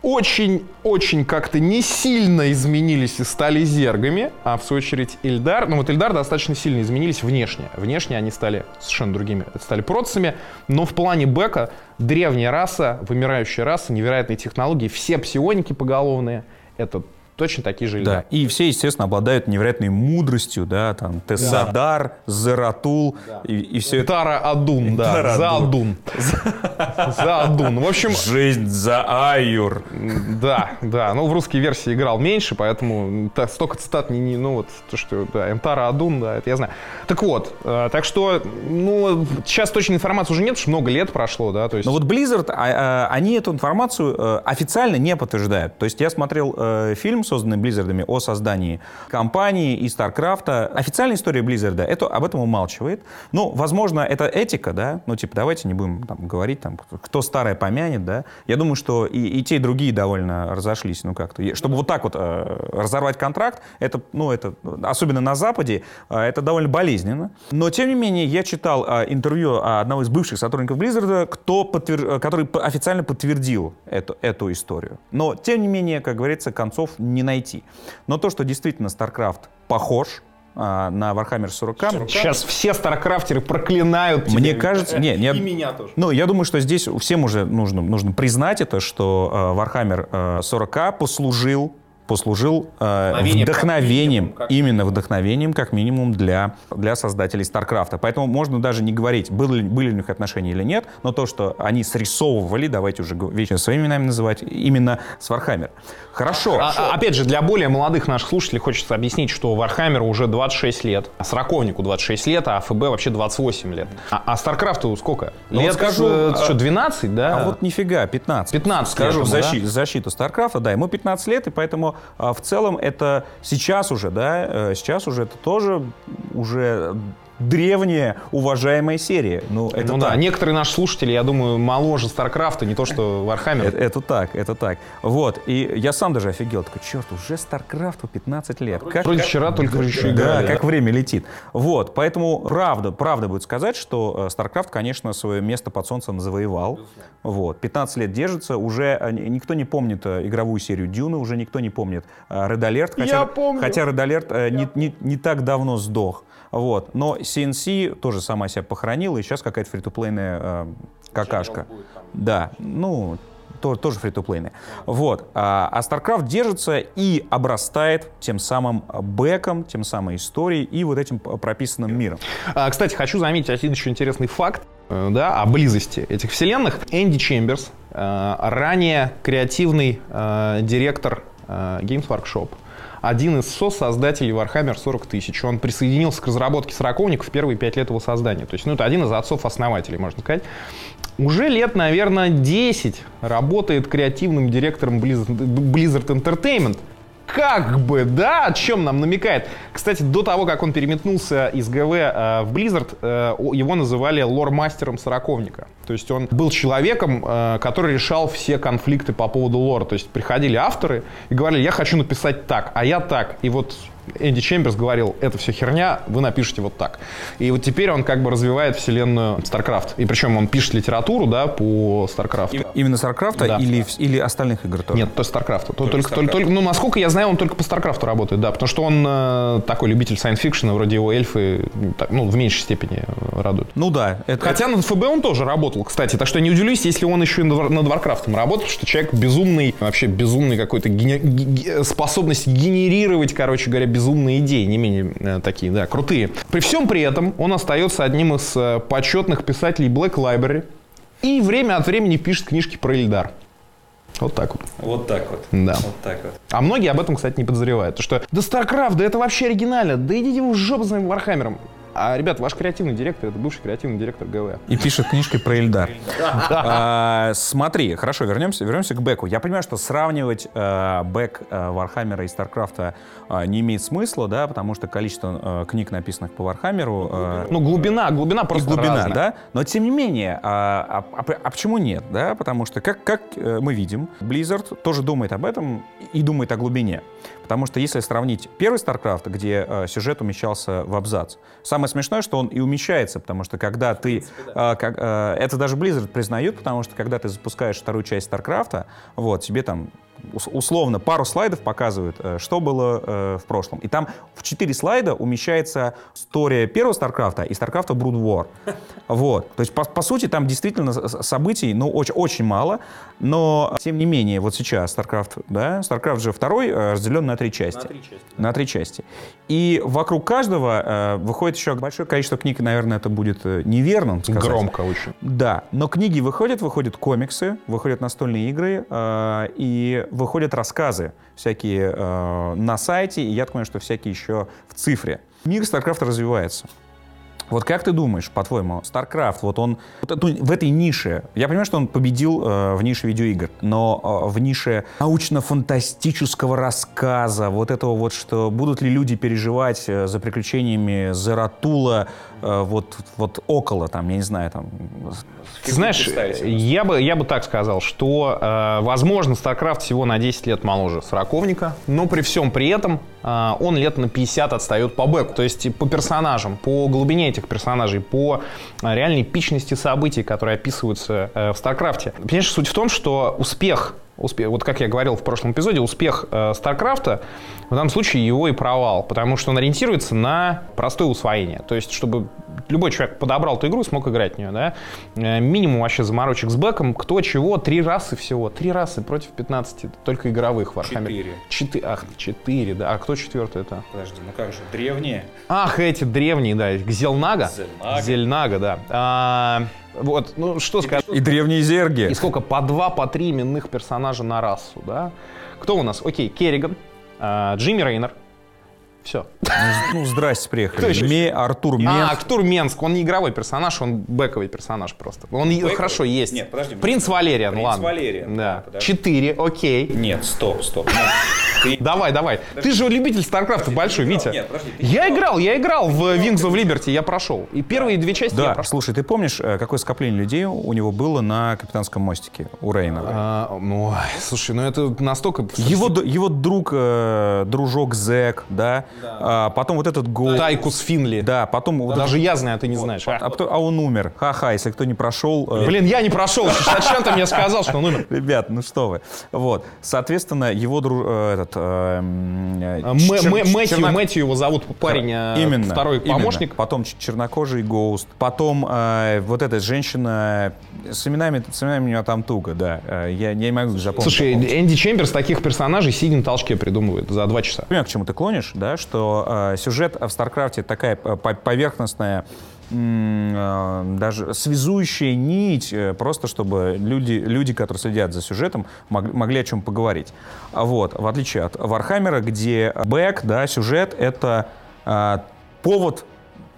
очень-очень как-то не сильно изменились и стали зергами, а в свою очередь Ильдар, ну вот Ильдар достаточно сильно изменились внешне. Внешне они стали совершенно другими, стали процами, но в плане бэка древняя раса, вымирающая раса, невероятные технологии, все псионики поголовные, это точно такие же Да, и все, естественно, обладают невероятной мудростью, да, там, Тессадар, Зератул и, и все это. Тара Адун, да, Тара за Адун. (laughs) За Адун. В общем, Жизнь за Аюр. да, да. Ну, в русской версии играл меньше, поэтому та- столько цитат не, не- ну, вот, то, что, да, Эмтара Адун, да, это я знаю. Так вот, э, так что, ну, сейчас точной информации уже нет, потому что много лет прошло, да, то есть... Но вот Blizzard, а, а, они эту информацию э, официально не подтверждают. То есть я смотрел э, фильм, созданный Blizzard'ами, о создании компании и StarCraft. Официальная история Blizzard это, об этом умалчивает. Ну, возможно, это этика, да, ну, типа, давайте не будем там, говорить, там, кто старое помянет, да. Я думаю, что и, и те, и другие довольно разошлись, ну, как-то. Чтобы вот так вот э, разорвать контракт, это, ну, это, особенно на Западе, э, это довольно болезненно. Но, тем не менее, я читал э, интервью одного из бывших сотрудников Blizzard, кто подтвер- э, который официально подтвердил эту, эту историю. Но, тем не менее, как говорится, концов не найти. Но то, что действительно StarCraft похож а, на Warhammer 40 Сейчас все старкрафтеры проклинают мне тебя. кажется, не, не, И меня тоже. Ну, я думаю, что здесь всем уже нужно, нужно признать это, что э, Warhammer э, 40 послужил послужил э, Вдохновением, как минимум, как- именно вдохновением, как минимум, для, для создателей StarCraft. Поэтому можно даже не говорить, были, ли- были ли у них отношения или нет, но то, что они срисовывали, давайте уже вещи своими именами называть, именно с Warhammer. Хорошо. А- а- опять же, для более молодых наших слушателей хочется объяснить, что Вархаммеру уже 26 лет, а Сороковнику 26 лет, а ФБ вообще 28 лет. А, а Старкрафту сколько? Ну, лет вот скажу, э, а- что, 12, да? А вот нифига, 15. 15 Скажу лет в ему, да? защиту, защиту StarCraft, да, ему 15 лет, и поэтому а, в целом это сейчас уже, да, э, сейчас уже это тоже уже древняя уважаемая серия. Ну, это ну да, некоторые наши слушатели, я думаю, моложе Старкрафта, не то что Вархаммер. Это, это так, это так. Вот, и я сам даже офигел, такой, черт, уже StarCraft 15 лет. Как, Вроде вчера только еще да, играли. как время летит. Вот, поэтому правда, правда будет сказать, что э, StarCraft, конечно, свое место под солнцем завоевал. Вот, 15 лет держится, уже э, ни- никто не помнит э, игровую серию Дюны, уже никто не помнит э, Red Alert, хотя, Я помню. хотя Red Alert э, не, не- не так давно сдох. Вот, но CNC тоже сама себя похоронила, и сейчас какая-то фри-то-плейная э, какашка. Да, ну, то- тоже фри-то-плейные. Вот. А, а StarCraft держится и обрастает тем самым бэком, тем самой историей и вот этим прописанным миром. А, Кстати, хочу заметить один еще интересный факт э, да, о близости этих вселенных. Энди Чемберс, э, ранее креативный э, директор Games Workshop, один из сосоздателей Warhammer 40 тысяч. Он присоединился к разработке сороковников в первые пять лет его создания. То есть, ну, это один из отцов-основателей, можно сказать. Уже лет, наверное, 10 работает креативным директором Blizzard, Blizzard Entertainment. Как бы, да, о чем нам намекает. Кстати, до того, как он переметнулся из ГВ э, в Blizzard, э, его называли лор-мастером сороковника. То есть он был человеком, э, который решал все конфликты по поводу лора. То есть приходили авторы и говорили, я хочу написать так, а я так. И вот Энди Чемберс говорил, это все херня, вы напишите вот так. И вот теперь он как бы развивает вселенную StarCraft. И причем он пишет литературу, да, по StarCraft. Именно StarCraft Да. или, или остальных игр тоже? Нет, то StarCraft. То- Только, только, только- ну, насколько я знаю, он только по StarCraft работает, да, потому что он э, такой любитель science-fiction, вроде его эльфы, так, ну, в меньшей степени радуют. Ну да. Это, Хотя над ФБ он тоже работал, кстати, так что не удивлюсь, если он еще и над Варкрафтом работает, потому что человек безумный, вообще безумный какой-то гене- ге- ге- способность генерировать, короче говоря, безумные идеи, не менее э, такие, да, крутые. При всем при этом он остается одним из э, почетных писателей Black Library и время от времени пишет книжки про Эльдар. Вот так вот. Вот так вот. Да. Вот так вот. А многие об этом, кстати, не подозревают. То, что да StarCraft, да это вообще оригинально, да идите вы в жопу с Вархаммером. А, ребят, ваш креативный директор, это бывший креативный директор ГВ. И пишет книжки про Эльдар. А, Смотри, хорошо, вернемся, вернемся к бэку. Я понимаю, что сравнивать э, бэк э, Вархаммера и Старкрафта э, не имеет смысла, да, потому что количество книг, написанных по Вархаммеру, Ну, глубина, глубина просто глубина, разная. да? Но тем не менее, а, а- а- почему нет, да? Потому что, как, как мы видим, Blizzard тоже думает об этом и думает о глубине. Потому что если сравнить первый StarCraft, где э, сюжет умещался в абзац, самое смешное, что он и умещается, потому что когда ты... э, как, э, это даже Blizzard признают, потому что когда ты запускаешь вторую часть StarCraft, вот, тебе там условно пару слайдов показывают, э, что было э, в прошлом. И там в четыре слайда умещается история первого Старкрафта и Старкрафта Brood War. (laughs) Вот. То есть, по, по сути, там действительно событий, ну, очень, очень мало, но, тем не менее, вот сейчас Старкрафт, да, Старкрафт же второй э, разделен на три части. На три части. И вокруг каждого э, выходит еще большое количество книг, наверное, это будет неверным сказать. Громко очень. Да, но книги выходят, выходят комиксы, выходят настольные игры э, и выходят рассказы всякие э, на сайте, и я так понимаю, что всякие еще в цифре. Мир StarCraft развивается. Вот как ты думаешь, по-твоему, StarCraft, вот он вот в этой нише, я понимаю, что он победил э, в нише видеоигр, но э, в нише научно-фантастического рассказа, вот этого вот, что будут ли люди переживать э, за приключениями Заратула э, вот, вот около, там, я не знаю, там... Ты знаешь, я бы, я бы так сказал, что, э, возможно, StarCraft всего на 10 лет моложе Сороковника, но при всем при этом э, он лет на 50 отстает по бэку. То есть по персонажам, по глубине этих персонажей, по э, реальной эпичности событий, которые описываются э, в StarCraft. Понимаешь, суть в том, что успех успех, вот как я говорил в прошлом эпизоде, успех э, в данном случае его и провал, потому что он ориентируется на простое усвоение. То есть, чтобы любой человек подобрал эту игру и смог играть в нее, да, Э, минимум вообще заморочек с бэком, кто чего, три расы всего, три расы против 15, только игровых в Warhammer. Четыре. Четы- ах, четыре, да, а кто четвертый это? Подожди, ну как же, древние? Ах, эти древние, да, Зелнага. Зелнага. Зельнага, да. А, вот, ну что сказать. И древние зерги. И сколько? По два, по три именных персонажа на расу, да? Кто у нас? Окей, Керриган, а, Джимми Рейнер. Все. Ну, здрасте, приехали. Кто? Ме, Артур А, Менс. Артур Менск, он не игровой персонаж, он бэковый персонаж просто. Он и- хорошо есть. Нет, подожди. Принц Валериан, Принц ладно. Валериан, да, Да. подожди. Четыре, окей. Нет, стоп, стоп. Давай, давай. Ты же любитель Старкрафта большой. Витя. Нет, подожди, я играл, я играл в Wings of Liberty, я прошел. И первые две части я Да, прошел. слушай, ты помнишь, э, какое скопление людей у него было на капитанском мостике у Рейна? А, ну, ой, слушай, ну это настолько... Его, его друг, э, дружок Зек, да, А, потом вот этот Гол, Тайкус Финли. да, потом вот Даже я знаю, а ты не знаешь. этот- а, кто- а он умер. Ха-ха, если кто не прошел. э, Блин, я не прошел. Зачем ты мне сказал, что он умер? (laughs) Ребят, ну что вы. Вот. Соответственно, его друг... э, этот... э, э, А, Мэтью, чернок- Мэтью его зовут парень, э, Именно. второй именно. помощник. Потом чернокожий Ghost. Потом э, вот эта женщина с именами, с именами у нее там туго, да. Э, я, я не могу запомнить. Слушай, Энди Чемберс таких персонажей сидя на толчке придумывает за два часа. понимаю, к чему ты клонишь, да, что э, сюжет в Старкрафте такая э, по- поверхностная, э, даже связующая нить, просто чтобы люди, люди, которые следят за сюжетом, мог- могли о чем поговорить. А Вот, в отличие от Вархаммера, где бэк, да, сюжет — это повод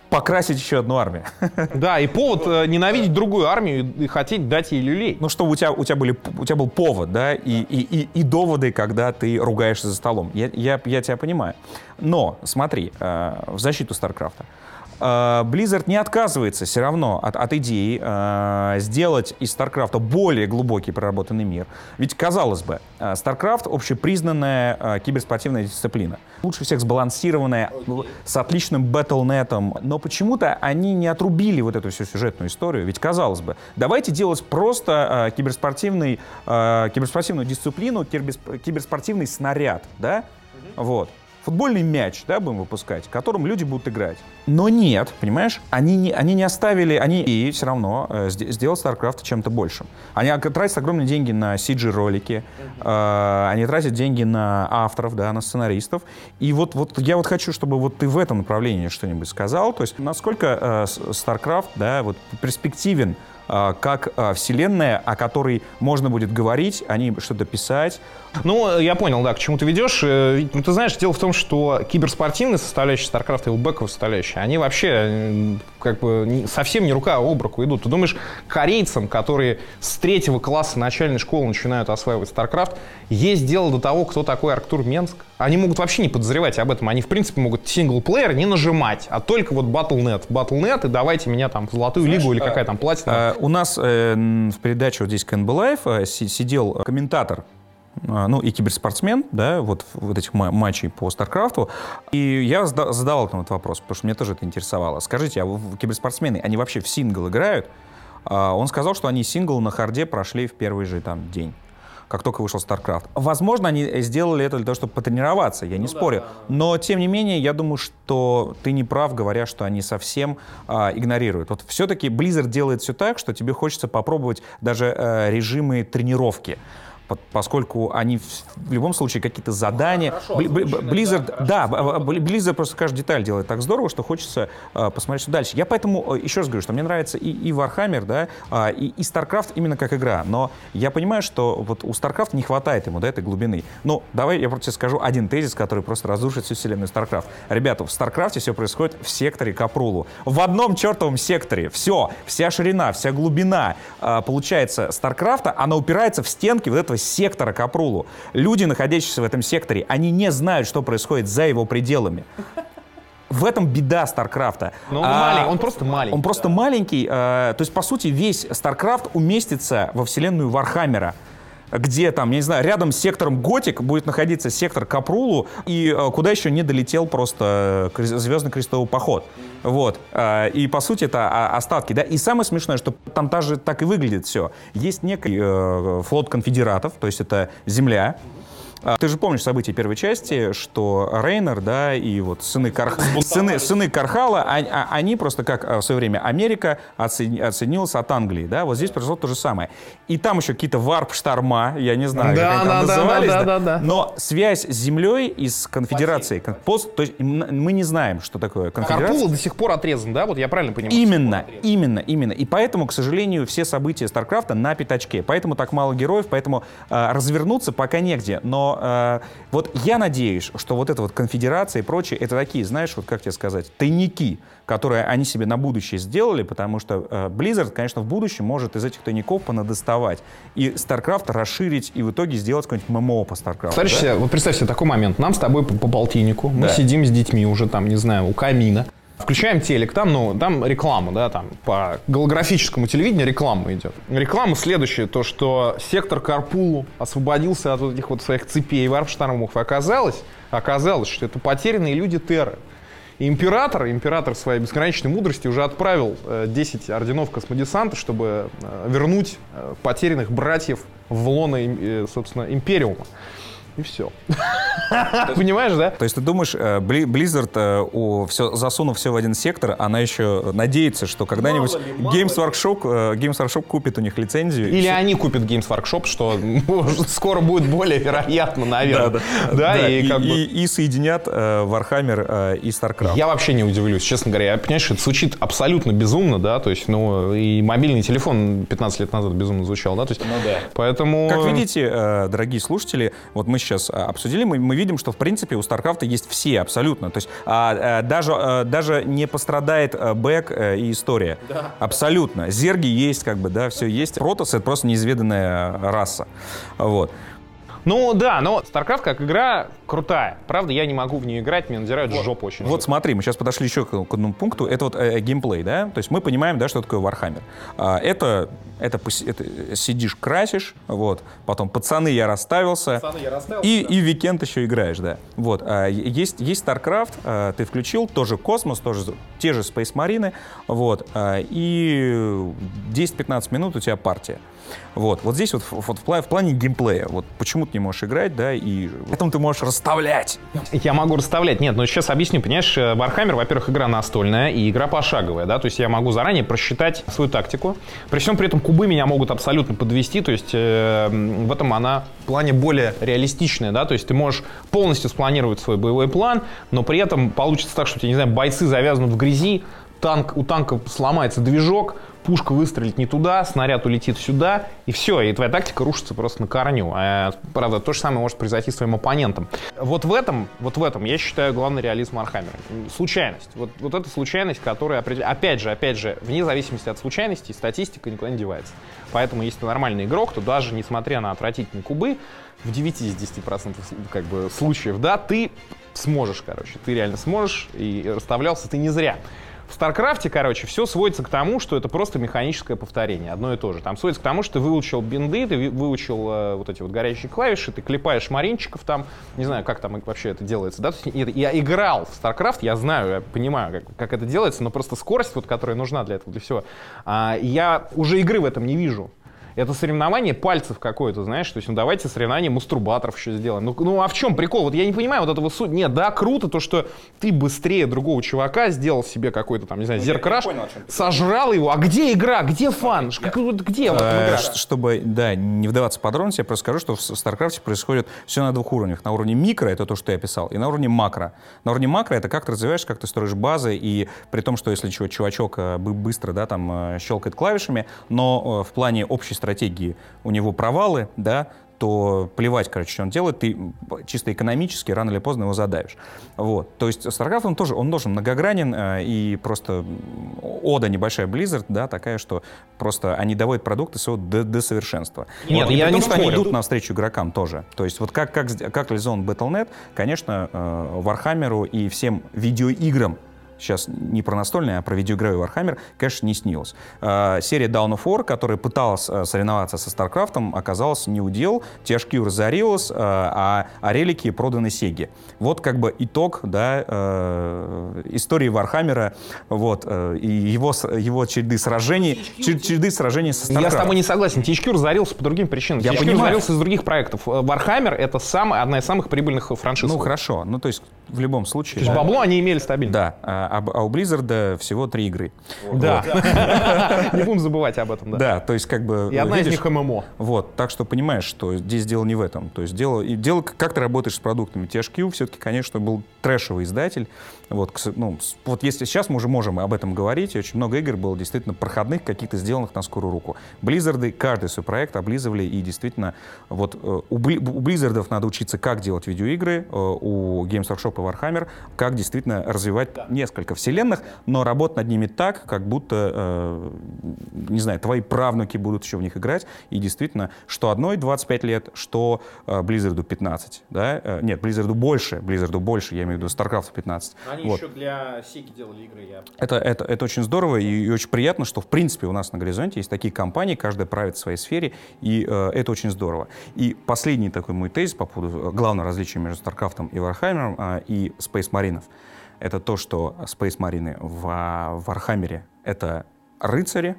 покрасить еще одну армию. (laughs) Да, и повод э, ненавидеть другую армию и, и хотеть дать ей люлей. Ну, чтобы у тебя, у тебя, были, у тебя был повод, да, и, и, и, и доводы, когда ты ругаешься за столом. Я, я, я тебя понимаю. Но, смотри, э, в защиту Старкрафта. Э, Blizzard не отказывается все равно от, от идеи э, сделать из StarCraft более глубокий проработанный мир. Ведь, казалось бы, э, StarCraft общепризнанная э, киберспортивная дисциплина. Лучше всех сбалансированная, с отличным батлнетом. Но почему-то они не отрубили вот эту всю сюжетную историю. Ведь, казалось бы, давайте делать просто э, киберспортивный, э, киберспортивную дисциплину, киберс- киберспортивный снаряд, да? Вот. Футбольный мяч, да, будем выпускать, которым люди будут играть. Но нет, понимаешь, они не, они не оставили, они и все равно э, сде- сделать StarCraft чем-то большим. Они тратят огромные деньги на CG-ролики, э, они тратят деньги на авторов, да, на сценаристов. И вот, вот я вот хочу, чтобы вот ты в этом направлении что-нибудь сказал. То есть насколько э, StarCraft, да, вот перспективен как а, вселенная, о которой можно будет говорить, о ней что-то писать. Ну, я понял, да, к чему ты ведешь. Э, Ну, ты знаешь, дело в том, что киберспортивная составляющая StarCraft и бэковая составляющая, они вообще э, как бы совсем не рука об руку идут. Ты думаешь, корейцам, которые с третьего класса начальной школы начинают осваивать StarCraft, есть дело до того, кто такой Арктур Менск? Они могут вообще не подозревать об этом. Они, в принципе, могут синглплеер не нажимать, а только вот Battle.net. Battle.net, и давайте меня там в золотую лигу или какая там платина. У нас э, в передаче вот здесь КНБ Live э, си- сидел комментатор а, ну, и киберспортсмен, да, вот, вот этих ма- матчей по Старкрафту. И я зада- задавал ему этот вопрос, потому что мне тоже это интересовало. Скажите, а киберспортсмены, они вообще в сингл играют? А, Он сказал, что они сингл на харде прошли в первый же там день как только вышел StarCraft. Возможно, они сделали это для того, чтобы потренироваться, я не спорю. Но, тем не менее, я думаю, что ты не прав, говоря, что они совсем а, игнорируют. Вот все-таки Blizzard делает все так, что тебе хочется попробовать даже э, режимы тренировки. По- Поскольку они в, любом случае какие-то задания. Бли- Бли- Blizzard, да, Blizzard просто каждую деталь делает так здорово, что хочется э, посмотреть, что дальше. Я поэтому э, еще раз говорю, что мне нравится и, и Warhammer, да, а, и, и StarCraft именно как игра. Но я понимаю, что вот у StarCraft не хватает ему да, этой глубины. Ну, давай я просто тебе скажу один тезис, который просто разрушит всю вселенную StarCraft. Ребята, в StarCraft все происходит в секторе Капрулу. В одном чертовом секторе. Все, вся ширина, вся глубина, а, получается, StarCraft, она упирается в стенки вот этого сектора Капрулу. Люди, находящиеся в этом секторе, они не знают, что происходит за его пределами. В этом беда Старкрафта. Но он А, маленький, он просто маленький. Он просто маленький. э, то есть, по сути, весь Старкрафт уместится во вселенную Вархаммера где там, я не знаю, рядом с сектором Готик будет находиться сектор Капрулу, и э, куда еще не долетел просто э, Звездный крестовый поход. Вот. Э, и, по сути, это а, остатки. Да? И самое смешное, что там даже так и выглядит все. Есть некий флот конфедератов, то есть это Земля, Ты же помнишь события первой части, что Рейнер, да, и вот сыны, Кар... сыны, сыны Кархала, а- а- они просто, как а, в свое время Америка отсоедини- отсоединилась от Англии, да, вот здесь произошло то же самое. И там еще какие-то варп-шторма, я не знаю, Да, как они там да, да, назывались, да, да, да. но связь с Землей и с конфедерацией, кон- пост- то есть мы не знаем, что такое конфедерация. Карпула до сих пор отрезан, да? Вот я правильно понимаю? Именно, именно, именно. И поэтому, к сожалению, все события Старкрафта на пятачке. Поэтому так мало героев, поэтому э, развернуться пока негде. Но э, вот я надеюсь, что вот эта вот конфедерация и прочее, это такие, знаешь, вот как тебе сказать, тайники, которые они себе на будущее сделали, потому что э, Blizzard, конечно, в будущем может из этих тайников понадоставать. И StarCraft расширить и в итоге сделать какой-нибудь ММО по StarCraft. Представь себе, вот представь себе такой момент. Нам с тобой по, по полтиннику, мы Да. сидим с детьми уже там, не знаю, у камина. Включаем телек, там, ну, там реклама, да, там по голографическому телевидению реклама идет. Реклама следующая, то, что сектор Карпулу освободился от вот этих вот своих цепей варп-штормов. И оказалось, оказалось, что это потерянные люди Терры. И император, император своей бесконечной мудрости уже отправил э, 10 орденов космодесанта, чтобы э, вернуть э, потерянных братьев в лоно, э, собственно, Империума. И все. (laughs) Понимаешь, да? То есть ты думаешь, э, Blizzard, э, у- всё- засунув все в один сектор, она еще надеется, что когда-нибудь Games Workshop, э, Games Workshop купит у них лицензию. Или они купят Games Workshop, что может, (laughs) скоро будет более вероятно, наверное. Да, и как бы... и соединят Warhammer и StarCraft. Я вообще не удивлюсь, честно говоря. Я, понимаешь, это звучит абсолютно безумно, да, то есть, ну, и мобильный телефон 15 лет назад безумно звучал, да, то есть, поэтому... Как видите, дорогие слушатели, вот мы сейчас э, обсудили, мы, мы видим, что в принципе у StarCraft есть все абсолютно. То есть а, э, даже, э, даже не пострадает э, бэк э, и история. Абсолютно. Зерги есть, как бы, да, все есть. Протосс — это просто неизведанная раса. Вот. Ну, да, но StarCraft как игра крутая. Правда, я не могу в нее играть, мне надирают жопу очень. Вот смотри, мы сейчас подошли еще к, к одному пункту. Это вот э, геймплей, да? То есть мы понимаем, да, что такое Warhammer. А, это, это, это сидишь, красишь, вот. Потом пацаны, я расставился. и, и в Weekend еще играешь, да. Вот. а, есть, есть StarCraft, а, ты включил, тоже космос, тоже те же Space Marine, вот. а, и 10-15 минут у тебя партия. Вот, вот здесь вот, в- вот в, в плане геймплея, вот почему ты не можешь играть, да, и потом ты можешь расставлять. Я могу расставлять. Нет, но сейчас объясню. Понимаешь, э, Warhammer, во-первых, игра настольная и игра пошаговая, да, то есть я могу заранее просчитать свою тактику. При всем при этом кубы меня могут абсолютно подвести, то есть э, в этом она в плане более реалистичная, да, то есть ты можешь полностью спланировать свой боевой план, но при этом получится так, что, я не знаю, бойцы завязнут в грязи, танк, у танка сломается движок, пушка выстрелит не туда, снаряд улетит сюда, и все, и твоя тактика рушится просто на корню. А, правда, то же самое может произойти с твоим оппонентом. Вот в этом, вот в этом, я считаю, главный реализм Вархаммера. Случайность. Вот, вот эта случайность, которая, опять же, опять же, вне зависимости от случайности, статистика никуда не девается. Поэтому, если ты нормальный игрок, то даже несмотря на отвратительные кубы, в 9 из 10% с- как бы, случаев, да, ты сможешь, короче, ты реально сможешь, и расставлялся ты не зря. В Старкрафте, короче, все сводится к тому, что это просто механическое повторение, одно и то же. Там сводится к тому, что ты выучил бинды, ты выучил э, вот эти вот горячие клавиши, ты клепаешь маринчиков там, не знаю, как там вообще это делается, да? То есть Я играл в StarCraft, я знаю, я понимаю, как, как это делается, но просто скорость, вот, которая нужна для этого, для всего, а, я уже игры в этом не вижу. Это соревнование пальцев какое-то, знаешь, то есть, ну давайте соревнование мастурбаторов еще сделаем. Ну, ну а в чем прикол? Вот я не понимаю вот этого суть. Нет, да, круто то, что ты быстрее другого чувака сделал себе какой-то там, не знаю, зеркраш, сожрал его. А где игра? Где фан? Как, вот где вот Э, игра? ш- Чтобы, да, не вдаваться в подробности, я просто скажу, что в StarCraft происходит все на двух уровнях. На уровне микро, это то, что я писал, и на уровне макро. На уровне макро это как ты развиваешь, как ты строишь базы, и при том, что если чувачок э, бы- быстро, да, там, э, щелкает клавишами, но э, в плане общей стратегии у него провалы, да, то плевать, короче, что он делает, ты чисто экономически рано или поздно его задавишь. Вот. То есть StarCraft, он тоже, он тоже многогранен, э, и просто ода небольшая Blizzard, да, такая, что просто они доводят продукты своего до, до совершенства. Нет, Вот. Я при том, не что они идут навстречу игрокам тоже. То есть вот как, как, как реализован Battle.net, конечно, э, Warhammer и всем видеоиграм сейчас не про настольный, а про видеоигровой Warhammer, конечно, не снилось. Э, серия Dawn of War, которая пыталась э, соревноваться со StarCraft, оказалась не удел, THQ разорилась, э, а, а релики проданы Сеге. Вот как бы итог да, э, истории Warhammer, вот, э, и его, его череды сражений, чер- череды сражений со StarCraft. Я с тобой не согласен. THQ разорился по другим причинам. Я THQ понимаю. разорился из других проектов. Э, Warhammer — это самая, одна из самых прибыльных франшиз. Ну, То хорошо. Ну, то есть, в любом случае... есть бабло они имели стабильно. Да, а, а- у Blizzard всего три игры. Да. (laughs) Не будем забывать об этом, да. Да, то есть как бы... И одна из них ММО. Вот, так что понимаешь, что здесь дело не в этом. То есть дело, дело как ты работаешь с продуктами. THQ все-таки, конечно, был трэшевый издатель. Вот, ну, вот если сейчас мы уже можем об этом говорить, и очень много игр было действительно проходных, каких-то сделанных на скорую руку. Blizzard каждый свой проект облизывали, и действительно, вот э, у, Бли- у Blizzard надо учиться, как делать видеоигры, э, у Games Workshop и Warhammer, как действительно развивать несколько вселенных, но работать над ними так, как будто, э, не знаю, твои правнуки будут еще в них играть, и действительно, что одной 25 лет, что Blizzard 15, да, нет, Blizzard больше, Blizzard больше, я имею в виду StarCraft 15. Вот. для Сики делали игры, я Это, это, это очень здорово и, и очень приятно, что в принципе у нас на горизонте есть такие компании, каждая правит в своей сфере, и э, это очень здорово. И последний такой мой тезис по поводу э, главного различия между StarCraft и Warhammer э, и Space Marine. Это то, что Space Marine в а, Warhammer это рыцари,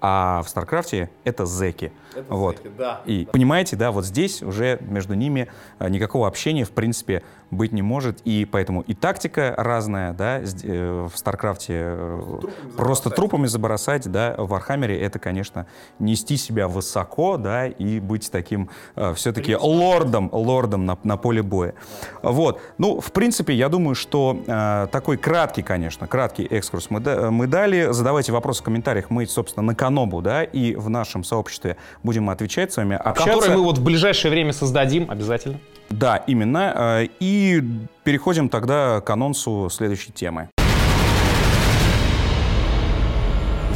а в Старкрафте это зеки. вот. да. И понимаете, да, вот здесь уже между ними э, никакого общения, в принципе, быть не может. И поэтому и тактика разная, да, э, в Старкрафте э, просто трупами забросать, да, в Вархаммере это, конечно, нести себя высоко, да, и быть таким все-таки лордом, лордом на, на поле боя. Вот. Ну, в принципе, я думаю, что э, такой краткий, конечно, краткий экскурс мы, да- мы дали. Задавайте вопросы в комментариях. Мы, собственно, на Канобу, да, и в нашем сообществе будем отвечать с вами, общаться. Который мы вот в ближайшее время создадим обязательно. Да, именно. Э, Переходим тогда к анонсу следующей темы.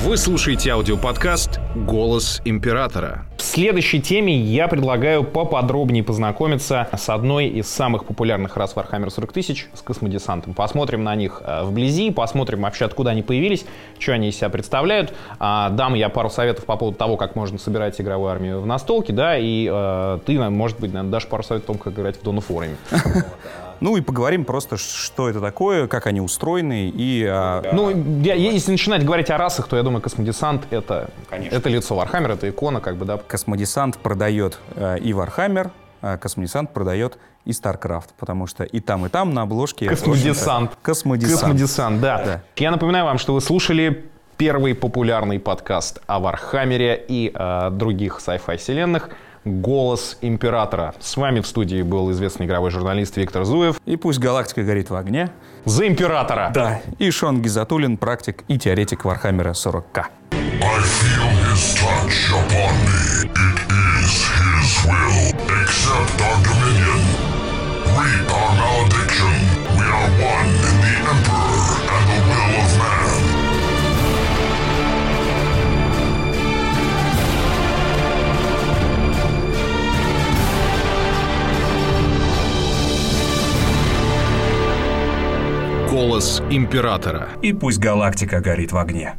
Вы слушаете аудиоподкаст «Голос императора». В следующей теме я предлагаю поподробнее познакомиться с одной из самых популярных рас Warhammer 40 тысяч, с космодесантом. Посмотрим на них э, вблизи, посмотрим вообще, откуда они появились, что они из себя представляют. А, Дам я пару советов по поводу того, как можно собирать игровую армию в настолке, да, и э, ты, может быть, наверное, дашь пару советов о том, как играть в Dawn of. (laughs) Ну и поговорим просто, что это такое, как они устроены и... а, Ну, я- если начинать говорить о расах, то я думаю, космодесант — это, это лицо Warhammer, это икона, как бы, да, Космодесант продает э, и Warhammer, а Космодесант продает и StarCraft, потому что и там, и там на обложке... Космодесант. Космодесант. Космодесант, да. Да. Я напоминаю вам, что вы слушали первый популярный подкаст о Вархаммере и э, других sci-fi вселенных «Голос Императора». С вами в студии был известный игровой журналист Виктор Зуев. И пусть галактика горит в огне. За Императора! Да. И Шон Гизатуллин, практик и теоретик Вархаммера 40К. I Голос императора. И пусть галактика горит в огне.